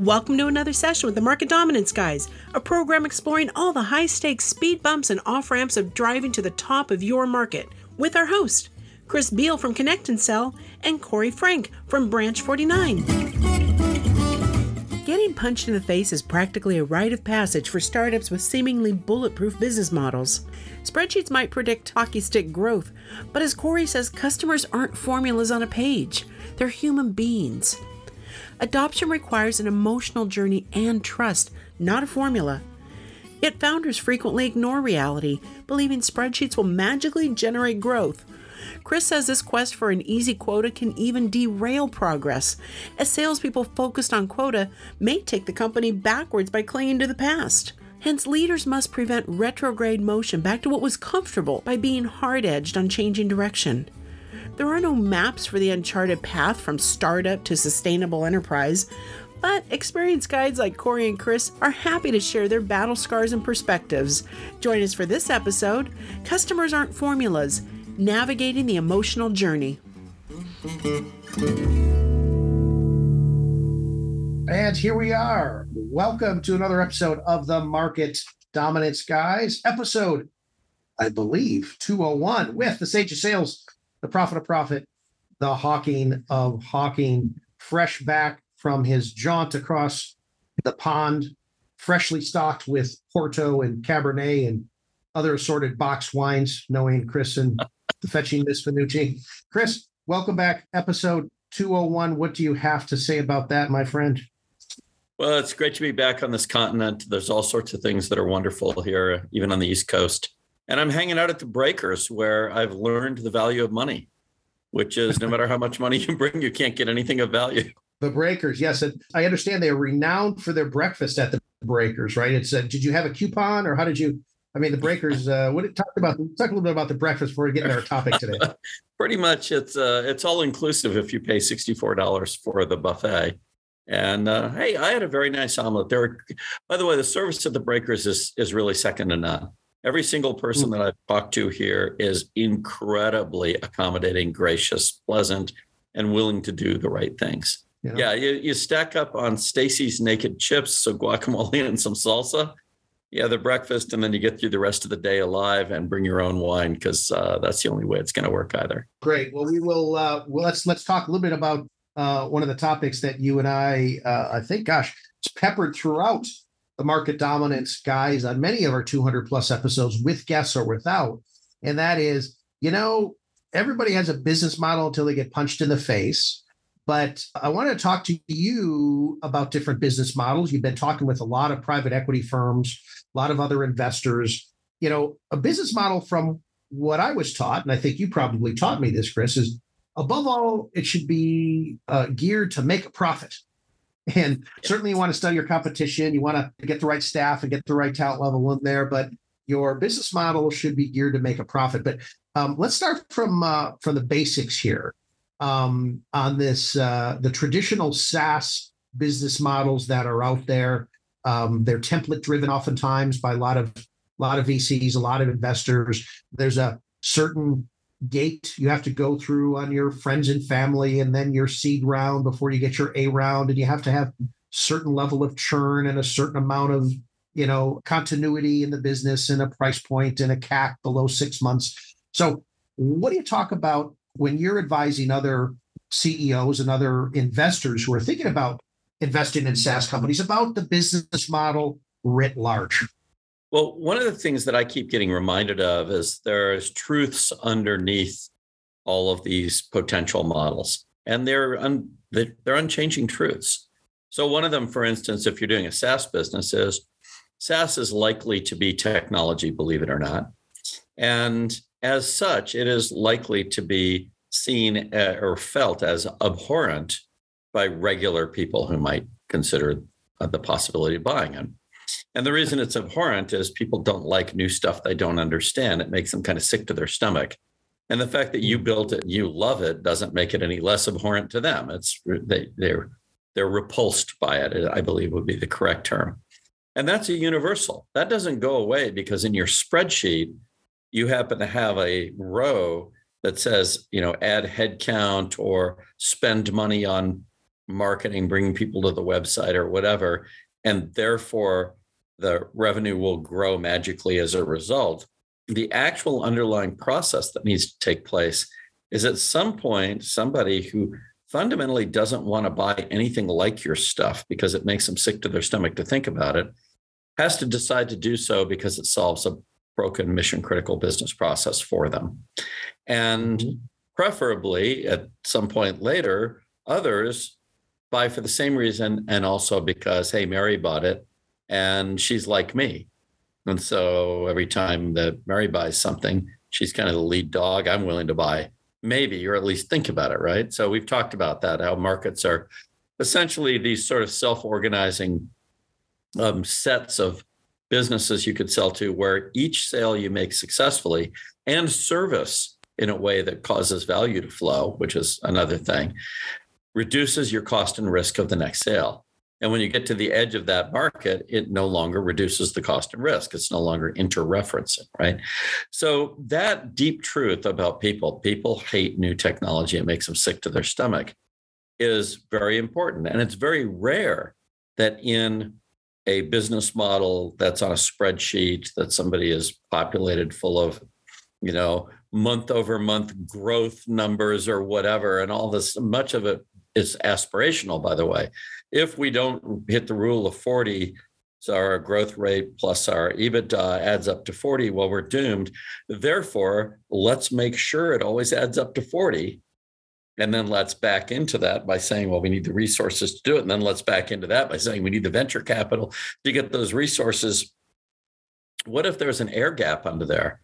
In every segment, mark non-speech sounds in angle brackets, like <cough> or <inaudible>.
Welcome to another session with the Market Dominance Guys, a program exploring all the high stakes speed bumps and off ramps of driving to the top of your market with our host, Chris Beall from Connect and Sell, and Corey Frank from Branch 49. Getting punched in the face is practically a rite of passage for startups with seemingly bulletproof business models. Spreadsheets might predict hockey stick growth, but as Corey says, customers aren't formulas on a page, they're human beings. Adoption requires an emotional journey and trust, not a formula. Yet founders frequently ignore reality, believing spreadsheets will magically generate growth. Chris says this quest for an easy quota can even derail progress, as salespeople focused on quota may take the company backwards by clinging to the past. Hence, leaders must prevent retrograde motion back to what was comfortable by being hard edged on changing direction. There are no maps for the uncharted path from startup to sustainable enterprise, but experienced guides like Corey and Chris are happy to share their battle scars and perspectives. Join us for this episode Customers Aren't Formulas Navigating the Emotional Journey. And here we are. Welcome to another episode of the Market Dominance Guys, episode, I believe, 201 with the Sage of Sales the Prophet of Profit, the Hawking of Hawking, fresh back from his jaunt across the pond, freshly stocked with Porto and Cabernet and other assorted box wines, knowing Chris and the fetching Miss Finucci. Chris, welcome back. Episode 201. What do you have to say about that, my friend? Well, it's great to be back on this continent. There's all sorts of things that are wonderful here, even on the East Coast. And I'm hanging out at the breakers where I've learned the value of money, which is no matter how much money you bring, you can't get anything of value. The breakers, yes. I understand they are renowned for their breakfast at the breakers, right? It's uh, did you have a coupon or how did you? I mean, the breakers. Uh, what talk about? Talk a little bit about the breakfast before we get into our topic today. <laughs> Pretty much, it's uh, it's all inclusive if you pay sixty four dollars for the buffet. And uh, hey, I had a very nice omelet. There, were, by the way, the service at the breakers is is really second to none. Every single person mm. that I've talked to here is incredibly accommodating, gracious, pleasant, and willing to do the right things. Yeah, yeah you, you stack up on Stacy's naked chips, so guacamole and some salsa. Yeah, the breakfast, and then you get through the rest of the day alive and bring your own wine because uh, that's the only way it's going to work either. Great. Well, we will. Uh, well, let's let's talk a little bit about uh, one of the topics that you and I, uh, I think, gosh, it's peppered throughout the market dominance guys on many of our 200 plus episodes with guests or without. And that is, you know, everybody has a business model until they get punched in the face. But I want to talk to you about different business models. You've been talking with a lot of private equity firms, a lot of other investors. You know, a business model from what I was taught, and I think you probably taught me this, Chris, is above all, it should be uh, geared to make a profit. And certainly you want to study your competition. You want to get the right staff and get the right talent level in there. But your business model should be geared to make a profit. But um, let's start from uh, from the basics here um, on this uh, the traditional SaaS business models that are out there. Um, they're template driven oftentimes by a lot of a lot of VCs, a lot of investors. There's a certain gate you have to go through on your friends and family and then your seed round before you get your a round and you have to have certain level of churn and a certain amount of you know continuity in the business and a price point and a cac below six months. So what do you talk about when you're advising other ceos and other investors who are thinking about investing in saas companies about the business model writ large well, one of the things that I keep getting reminded of is there's truths underneath all of these potential models, and they're un, they're unchanging truths. So one of them, for instance, if you're doing a SaaS business, is SaaS is likely to be technology, believe it or not, and as such, it is likely to be seen uh, or felt as abhorrent by regular people who might consider uh, the possibility of buying it. And the reason it's abhorrent is people don't like new stuff they don't understand. It makes them kind of sick to their stomach. And the fact that you mm. built it you love it doesn't make it any less abhorrent to them. It's they they're they're repulsed by it, I believe would be the correct term. And that's a universal. That doesn't go away because in your spreadsheet, you happen to have a row that says, you know, add headcount or spend money on marketing, bringing people to the website or whatever, and therefore the revenue will grow magically as a result. The actual underlying process that needs to take place is at some point somebody who fundamentally doesn't want to buy anything like your stuff because it makes them sick to their stomach to think about it has to decide to do so because it solves a broken mission critical business process for them. And mm-hmm. preferably at some point later, others buy for the same reason and also because, hey, Mary bought it and she's like me. And so every time that Mary buys something, she's kind of the lead dog. I'm willing to buy maybe, or at least think about it, right? So we've talked about that, how markets are essentially these sort of self organizing um, sets of businesses you could sell to where each sale you make successfully and service in a way that causes value to flow, which is another thing, reduces your cost and risk of the next sale. And when you get to the edge of that market, it no longer reduces the cost and risk. It's no longer interreferencing, right? So that deep truth about people, people hate new technology. It makes them sick to their stomach, is very important. And it's very rare that in a business model that's on a spreadsheet that somebody is populated full of, you know, month over month growth numbers or whatever, and all this, much of it is aspirational, by the way. If we don't hit the rule of 40, so our growth rate plus our EBITDA adds up to 40, well, we're doomed. Therefore, let's make sure it always adds up to 40 and then let's back into that by saying, well, we need the resources to do it. And then let's back into that by saying we need the venture capital to get those resources. What if there's an air gap under there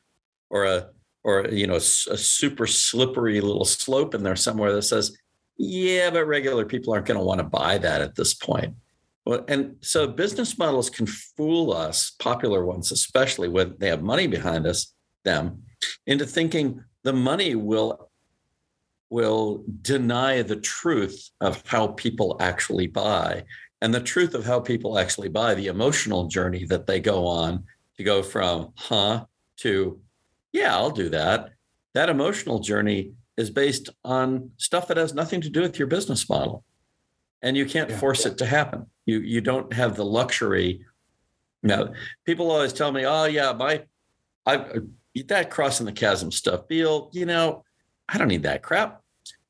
or a or you know a super slippery little slope in there somewhere that says, yeah, but regular people aren't going to want to buy that at this point. Well, and so business models can fool us, popular ones especially when they have money behind us, them, into thinking the money will will deny the truth of how people actually buy and the truth of how people actually buy the emotional journey that they go on to go from huh to yeah i'll do that that emotional journey is based on stuff that has nothing to do with your business model and you can't yeah, force yeah. it to happen you you don't have the luxury now people always tell me oh yeah my i that crossing the chasm stuff bill you know I don't need that crap,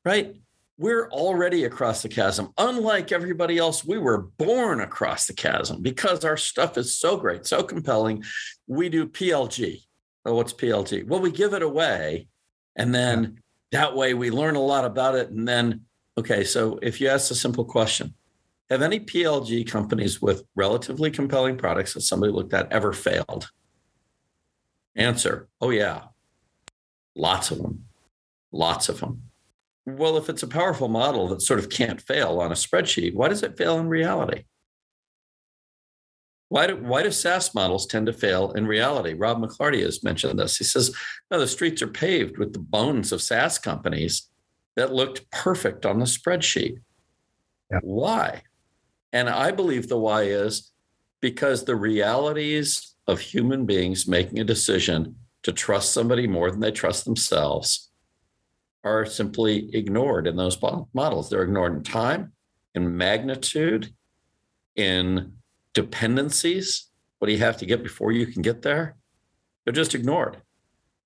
right? We're already across the chasm. Unlike everybody else, we were born across the chasm because our stuff is so great, so compelling. We do PLG. Oh, what's PLG? Well, we give it away. And then that way we learn a lot about it. And then, okay, so if you ask a simple question, have any PLG companies with relatively compelling products that somebody looked at ever failed? Answer, oh, yeah, lots of them lots of them. Well, if it's a powerful model that sort of can't fail on a spreadsheet, why does it fail in reality? Why do, why do SaaS models tend to fail in reality? Rob McLarty has mentioned this. He says, no, the streets are paved with the bones of SaaS companies that looked perfect on the spreadsheet. Yeah. Why? And I believe the why is because the realities of human beings making a decision to trust somebody more than they trust themselves are simply ignored in those models. They're ignored in time, in magnitude, in dependencies. What do you have to get before you can get there? They're just ignored.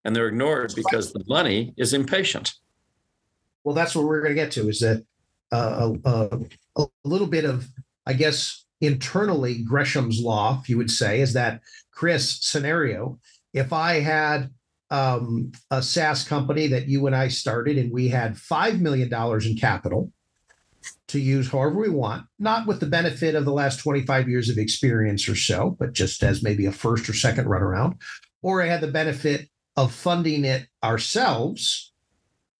And they're ignored because the money is impatient. Well, that's what we're going to get to is that uh, uh, a little bit of, I guess, internally Gresham's law, if you would say, is that Chris scenario. If I had um, a SaaS company that you and I started, and we had $5 million in capital to use however we want, not with the benefit of the last 25 years of experience or so, but just as maybe a first or second run around. Or I had the benefit of funding it ourselves.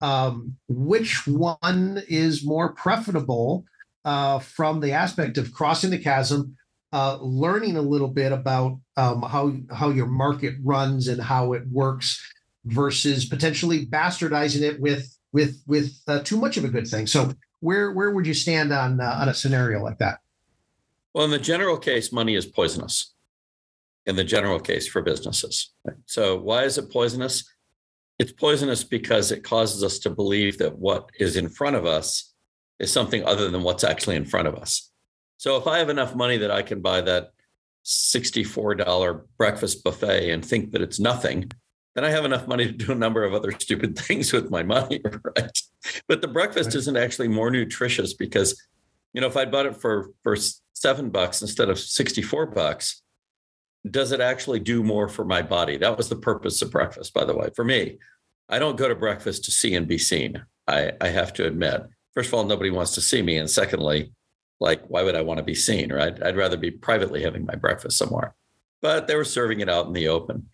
Um, which one is more profitable uh, from the aspect of crossing the chasm uh, learning a little bit about um, how how your market runs and how it works versus potentially bastardizing it with with with uh, too much of a good thing. So where where would you stand on uh, on a scenario like that? Well, in the general case, money is poisonous. In the general case for businesses, so why is it poisonous? It's poisonous because it causes us to believe that what is in front of us is something other than what's actually in front of us. So if I have enough money that I can buy that $64 breakfast buffet and think that it's nothing, then I have enough money to do a number of other <laughs> stupid things with my money, <laughs> right? But the breakfast right. isn't actually more nutritious because, you know, if I bought it for for seven bucks instead of 64 bucks, does it actually do more for my body? That was the purpose of breakfast, by the way. For me, I don't go to breakfast to see and be seen. I, I have to admit. First of all, nobody wants to see me. And secondly, like, why would I want to be seen, right? I'd rather be privately having my breakfast somewhere. But they were serving it out in the open.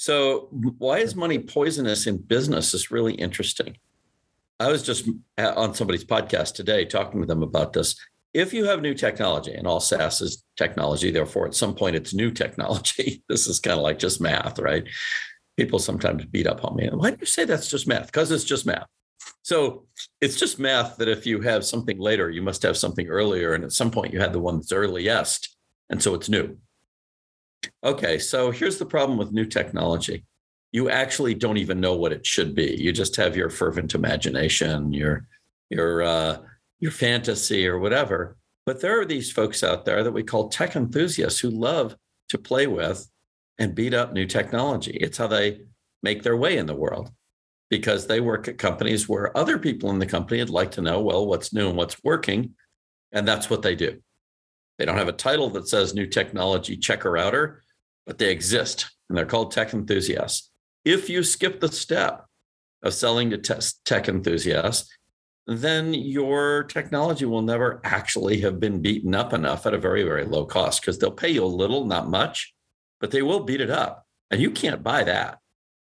So, why is money poisonous in business is really interesting. I was just on somebody's podcast today talking to them about this. If you have new technology, and all SaaS is technology, therefore, at some point it's new technology. <laughs> this is kind of like just math, right? People sometimes beat up on me. Why do you say that's just math? Because it's just math. So it's just math that if you have something later, you must have something earlier. And at some point, you had the one that's earliest. And so it's new. Okay, so here's the problem with new technology. You actually don't even know what it should be. You just have your fervent imagination, your your uh, your fantasy, or whatever. But there are these folks out there that we call tech enthusiasts who love to play with and beat up new technology. It's how they make their way in the world because they work at companies where other people in the company would like to know, well, what's new and what's working. And that's what they do. They don't have a title that says new technology checker outer, but they exist and they're called tech enthusiasts. If you skip the step of selling to tech enthusiasts, then your technology will never actually have been beaten up enough at a very, very low cost because they'll pay you a little, not much, but they will beat it up. And you can't buy that.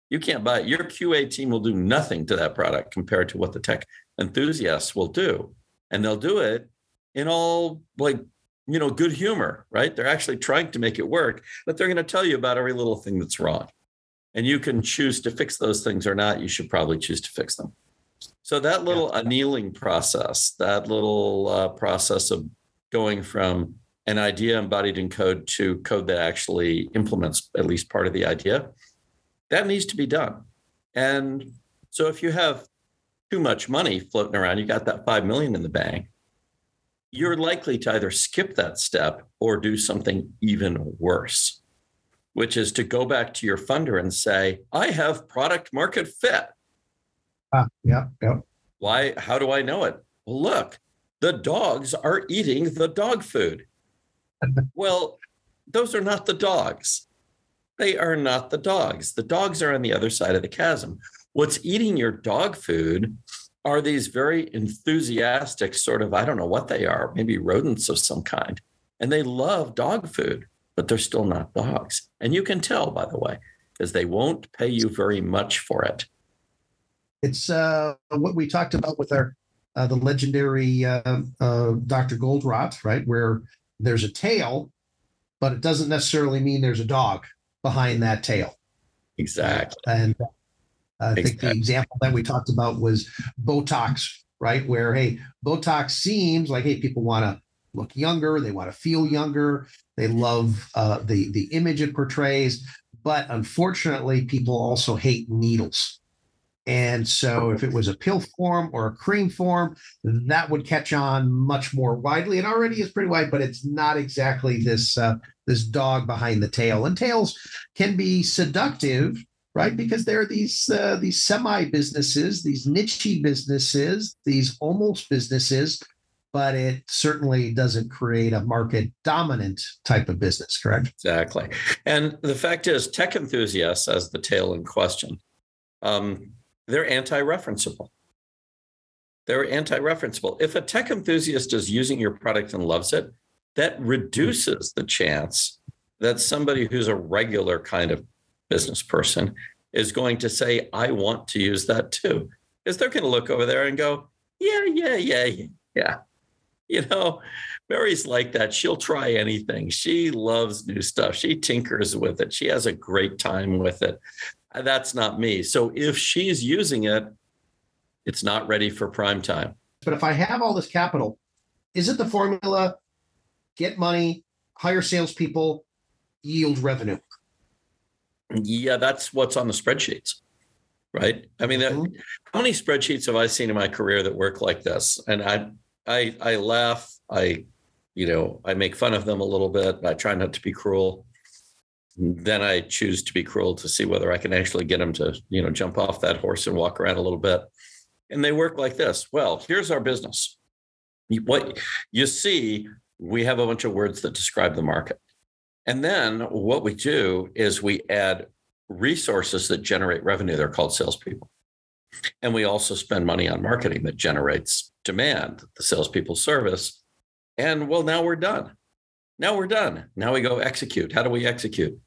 You can't buy it. Your QA team will do nothing to that product compared to what the tech enthusiasts will do. And they'll do it in all like, you know, good humor, right? They're actually trying to make it work, but they're going to tell you about every little thing that's wrong. And you can choose to fix those things or not. You should probably choose to fix them. So that little yeah. annealing process, that little uh, process of going from an idea embodied in code to code that actually implements at least part of the idea that needs to be done. And so if you have too much money floating around, you got that 5 million in the bank, you're likely to either skip that step or do something even worse, which is to go back to your funder and say, I have product market fit. Ah, yeah, yeah. Why? How do I know it? Well, look, the dogs are eating the dog food. <laughs> well, those are not the dogs. They are not the dogs. The dogs are on the other side of the chasm. What's eating your dog food are these very enthusiastic, sort of, I don't know what they are, maybe rodents of some kind. And they love dog food, but they're still not dogs. And you can tell, by the way, because they won't pay you very much for it. It's uh, what we talked about with our uh, the legendary uh, uh Dr. Goldratt, right? Where there's a tail, but it doesn't necessarily mean there's a dog behind that tail. Exactly. And I think exactly. the example that we talked about was Botox, right? Where, hey, Botox seems like, hey, people want to look younger, they want to feel younger, they love uh, the the image it portrays, but unfortunately, people also hate needles. And so, if it was a pill form or a cream form, that would catch on much more widely. It already is pretty wide, but it's not exactly this uh, this dog behind the tail. And tails can be seductive, right? Because there are these uh, these semi businesses, these niche businesses, these almost businesses, but it certainly doesn't create a market dominant type of business. Correct? Exactly. And the fact is, tech enthusiasts, as the tail in question. Um, they're anti-referenceable. They're anti-referenceable. If a tech enthusiast is using your product and loves it, that reduces the chance that somebody who's a regular kind of business person is going to say, I want to use that too. Because they're going to look over there and go, yeah, yeah, yeah, yeah. You know, Mary's like that. She'll try anything. She loves new stuff. She tinkers with it. She has a great time with it that's not me. So if she's using it, it's not ready for prime time. But if I have all this capital, is it the formula get money, hire salespeople, yield revenue? Yeah, that's what's on the spreadsheets, right? I mean, mm-hmm. how many spreadsheets have I seen in my career that work like this? And I, I I laugh. I, you know, I make fun of them a little bit. I try not to be cruel. Then I choose to be cruel to see whether I can actually get them to, you know, jump off that horse and walk around a little bit. And they work like this. Well, here's our business. What you see, we have a bunch of words that describe the market. And then what we do is we add resources that generate revenue. They're called salespeople. And we also spend money on marketing that generates demand, the salespeople service. And well, now we're done. Now we're done. Now we go execute. How do we execute?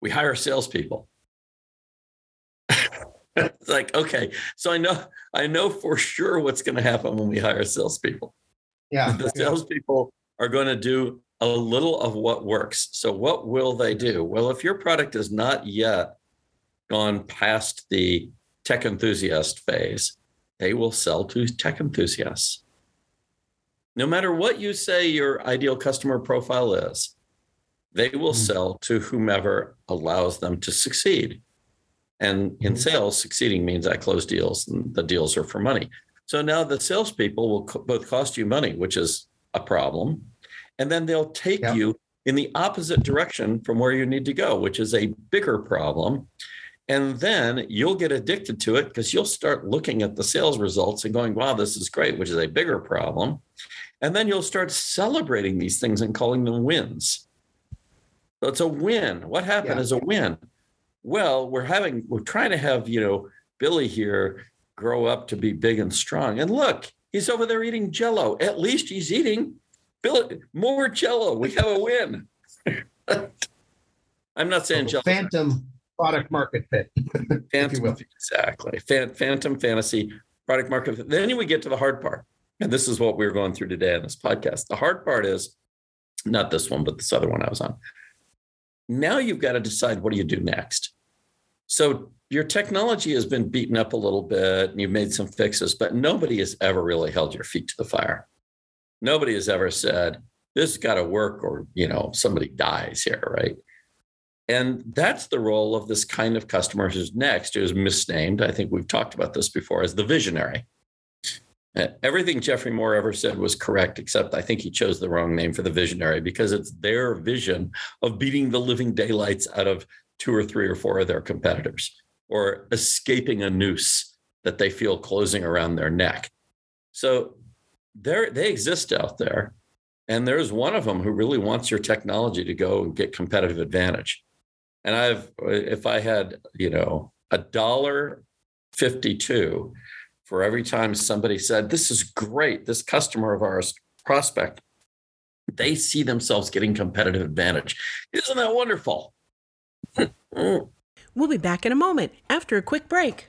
We hire salespeople. it's <laughs> like, okay, so I know I know for sure what's going to happen when we hire salespeople. Yeah. The salespeople are going to do a little of what works. So what will they do? Well, if your product is not yet gone past the tech enthusiast phase, they will sell to tech enthusiasts. No matter what you say your ideal customer profile is, they will mm-hmm. sell to whomever allows them to succeed. And in mm-hmm. sales, succeeding means I close deals and the deals are for money. So now the salespeople will co- both cost you money, which is a problem, and then they'll take you in the opposite direction from where you need to go, which is a bigger problem. And then you'll get addicted to it because you'll start looking at the sales results and going, wow, this is great, which is a bigger problem. And then you'll start celebrating these things and calling them wins. So it's a win. What happened yeah. is a win. Well, we're having, we're trying to have, you know, Billy here grow up to be big and strong. And look, he's over there eating jello. At least he's eating More jello. We have a win. <laughs> I'm not saying jello. Phantom product market fit. <laughs> Phantom, exactly. Phantom fantasy product market fit. Then we get to the hard part. And this is what we are going through today on this podcast. The hard part is not this one, but this other one I was on. Now you've got to decide what do you do next. So your technology has been beaten up a little bit and you've made some fixes, but nobody has ever really held your feet to the fire. Nobody has ever said, this has got to work or, you know, somebody dies here, right? And that's the role of this kind of customer who's next, who's misnamed. I think we've talked about this before as the visionary. Everything Geoffrey Moore ever said was correct, except I think he chose the wrong name for the visionary because it's their vision of beating the living daylights out of two or three or four of their competitors or escaping a noose that they feel closing around their neck. So they they exist out there. And there's one of them who really wants your technology to go and get competitive advantage. And I've, if I had, you know, a dollar 52 for every time somebody said, This is great, this customer of ours, prospect, they see themselves getting competitive advantage. Isn't that wonderful? <laughs> we'll be back in a moment after a quick break.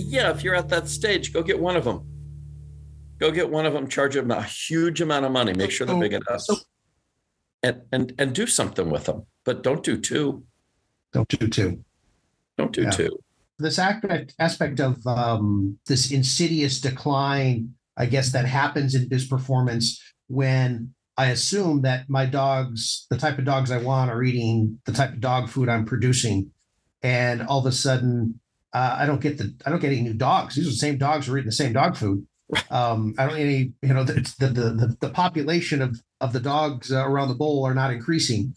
Yeah, if you're at that stage, go get one of them. Go get one of them, charge them a huge amount of money, make sure they're big enough. And, and and do something with them, but don't do two. Don't do two. Don't do yeah. two. This aspect aspect of um, this insidious decline, I guess, that happens in biz performance when I assume that my dogs, the type of dogs I want, are eating the type of dog food I'm producing, and all of a sudden uh, I don't get the I don't get any new dogs. These are the same dogs who are eating the same dog food. Um, I don't any you know the, the the the population of of the dogs around the bowl are not increasing.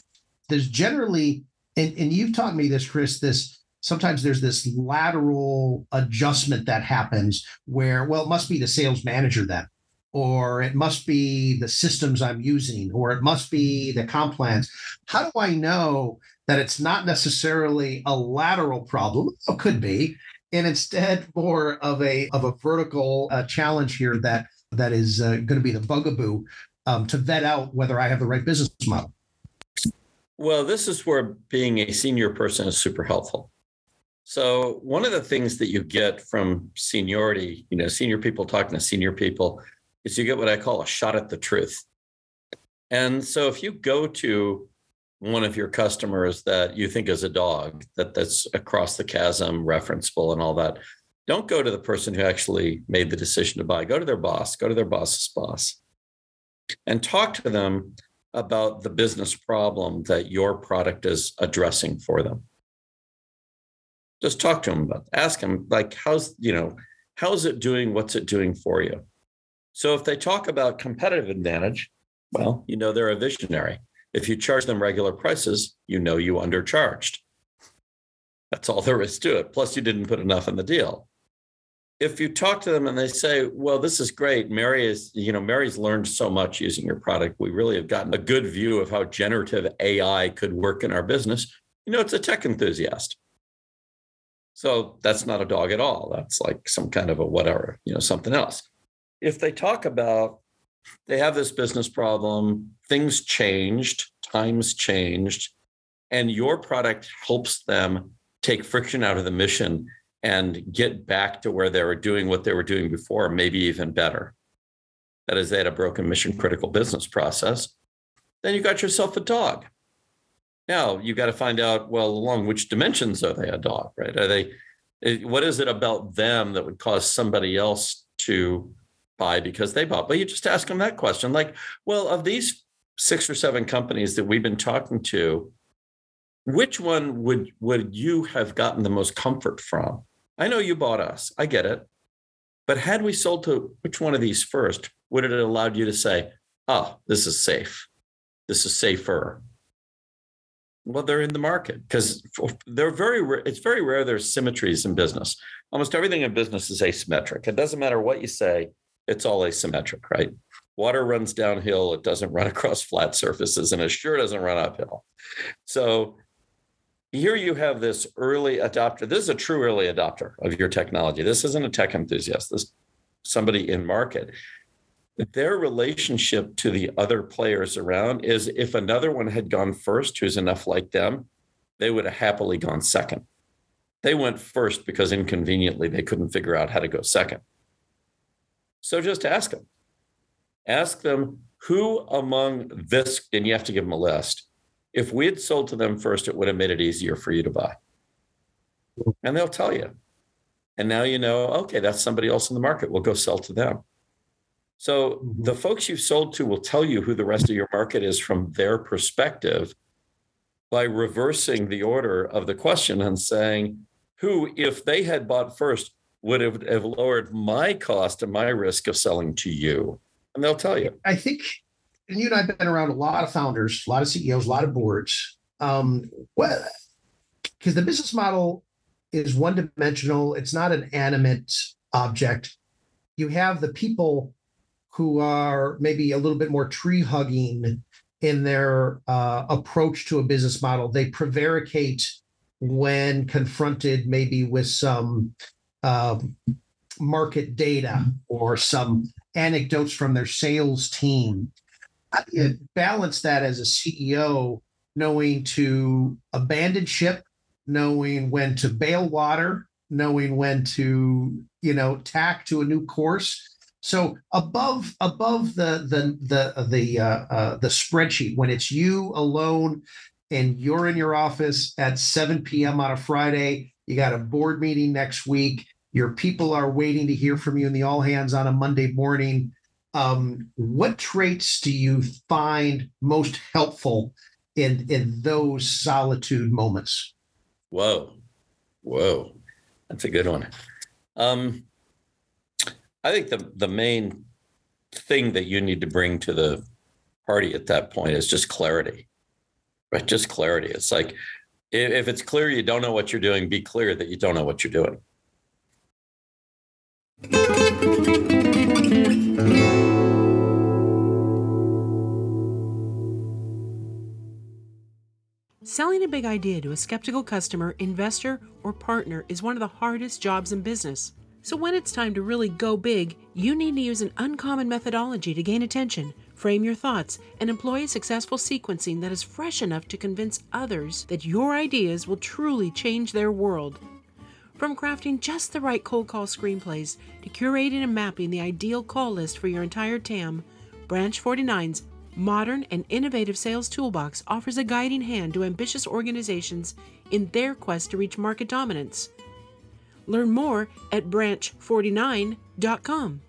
There's generally and and you've taught me this, Chris. This sometimes there's this lateral adjustment that happens where well it must be the sales manager then or it must be the systems I'm using, or it must be the comp plans. How do I know that it's not necessarily a lateral problem? It could be, and instead more of a of a vertical uh, challenge here that that is uh, going to be the bugaboo um, to vet out whether I have the right business model. Well, this is where being a senior person is super helpful. So, one of the things that you get from seniority, you know, senior people talking to senior people, is you get what I call a shot at the truth. And so, if you go to one of your customers that you think is a dog, that that's across the chasm, referenceable, and all that, don't go to the person who actually made the decision to buy. Go to their boss, go to their boss's boss, and talk to them about the business problem that your product is addressing for them. Just talk to them about ask them like how's you know how's it doing? What's it doing for you? So if they talk about competitive advantage well you know they're a visionary if you charge them regular prices you know you undercharged that's all there is to it plus you didn't put enough in the deal if you talk to them and they say, well, this is great. Mary is, you know, Mary's learned so much using your product. We really have gotten a good view of how generative AI could work in our business. You know, it's a tech enthusiast. So that's not a dog at all. That's like some kind of a whatever, you know, something else. If they talk about they have this business problem, things changed, times changed, and your product helps them take friction out of the mission and get back to where they were doing what they were doing before, maybe even better. That is, they had a broken mission critical business process. Then you got yourself a dog. Now you got to find out well along which dimensions are they a dog, right? Are they eh, what is it about them that would cause somebody else to buy because they bought? But you just ask them that question, like, well, of these six or seven companies that we've been talking to, which one would would you have gotten the most comfort from? I know you bought us. I get it. But had we sold to which one of these first, would it have allowed you to say, oh, this is safe? This is safer. Well, they're in the market because they're very, it's very rare there's symmetries in business. Almost everything in business is asymmetric. It doesn't matter what you say, it's all asymmetric, right? Water runs downhill, it doesn't run <laughs> across flat surfaces, and it sure doesn't run uphill. So here you have this early adopter. This is a true early adopter of your technology. This isn't a tech enthusiast. This somebody in market. Their relationship to the other players around is if another one had gone first, who's enough like them, they would have happily gone second. They went first because inconveniently they couldn't figure out how to go second. So just ask them. Ask them who among this, and you have to give them a list if we had sold to them first, it would have made it easier for you to buy. And they'll tell you. And now you know, okay, that's somebody else in the market. We'll go sell to them. So mm-hmm. the folks you've sold to will tell you who the rest of your market is from their perspective by reversing the order of the question and saying, who, if they had bought first, would have, have lowered my cost and my risk of selling to you? And they'll tell you. I think and you and I've been around a lot of founders, a lot of CEOs, a lot of boards. Um, well, because the business model is one dimensional, it's not an animate object. You have the people who are maybe a little bit more tree hugging in their uh, approach to a business model. They prevaricate when confronted maybe with some uh, market data or some anecdotes from their sales team balance that as a CEO, knowing to abandon ship, knowing when to bail water, knowing when to, you know, tack to a new course? So above above the the the the uh, uh, the spreadsheet, when it's you alone and you're in your office at 7 p.m. on a Friday, you got a board meeting next week. Your people are waiting to hear from you in the all hands on a Monday morning um, what traits do you find most helpful in in those solitude moments? Whoa, whoa, that's a good one. Um, I think the the main thing that you need to bring to the party at that point is just clarity, right? Just clarity. It's like if it's clear you don't know what you're doing, be clear that you don't know what you're doing. Selling a big idea to a skeptical customer, investor, or partner is one of the hardest jobs in business. So, when it's time to really go big, you need to use an uncommon methodology to gain attention, Frame your thoughts and employ a successful sequencing that is fresh enough to convince others that your ideas will truly change their world. From crafting just the right cold call screenplays to curating and mapping the ideal call list for your entire TAM, Branch 49's modern and innovative sales toolbox offers a guiding hand to ambitious organizations in their quest to reach market dominance. Learn more at branch49.com.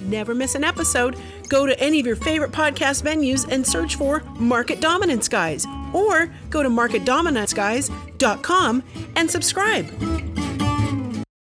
Never miss an episode. Go to any of your favorite podcast venues and search for Market Dominance Guys or go to marketdominanceguys.com and subscribe.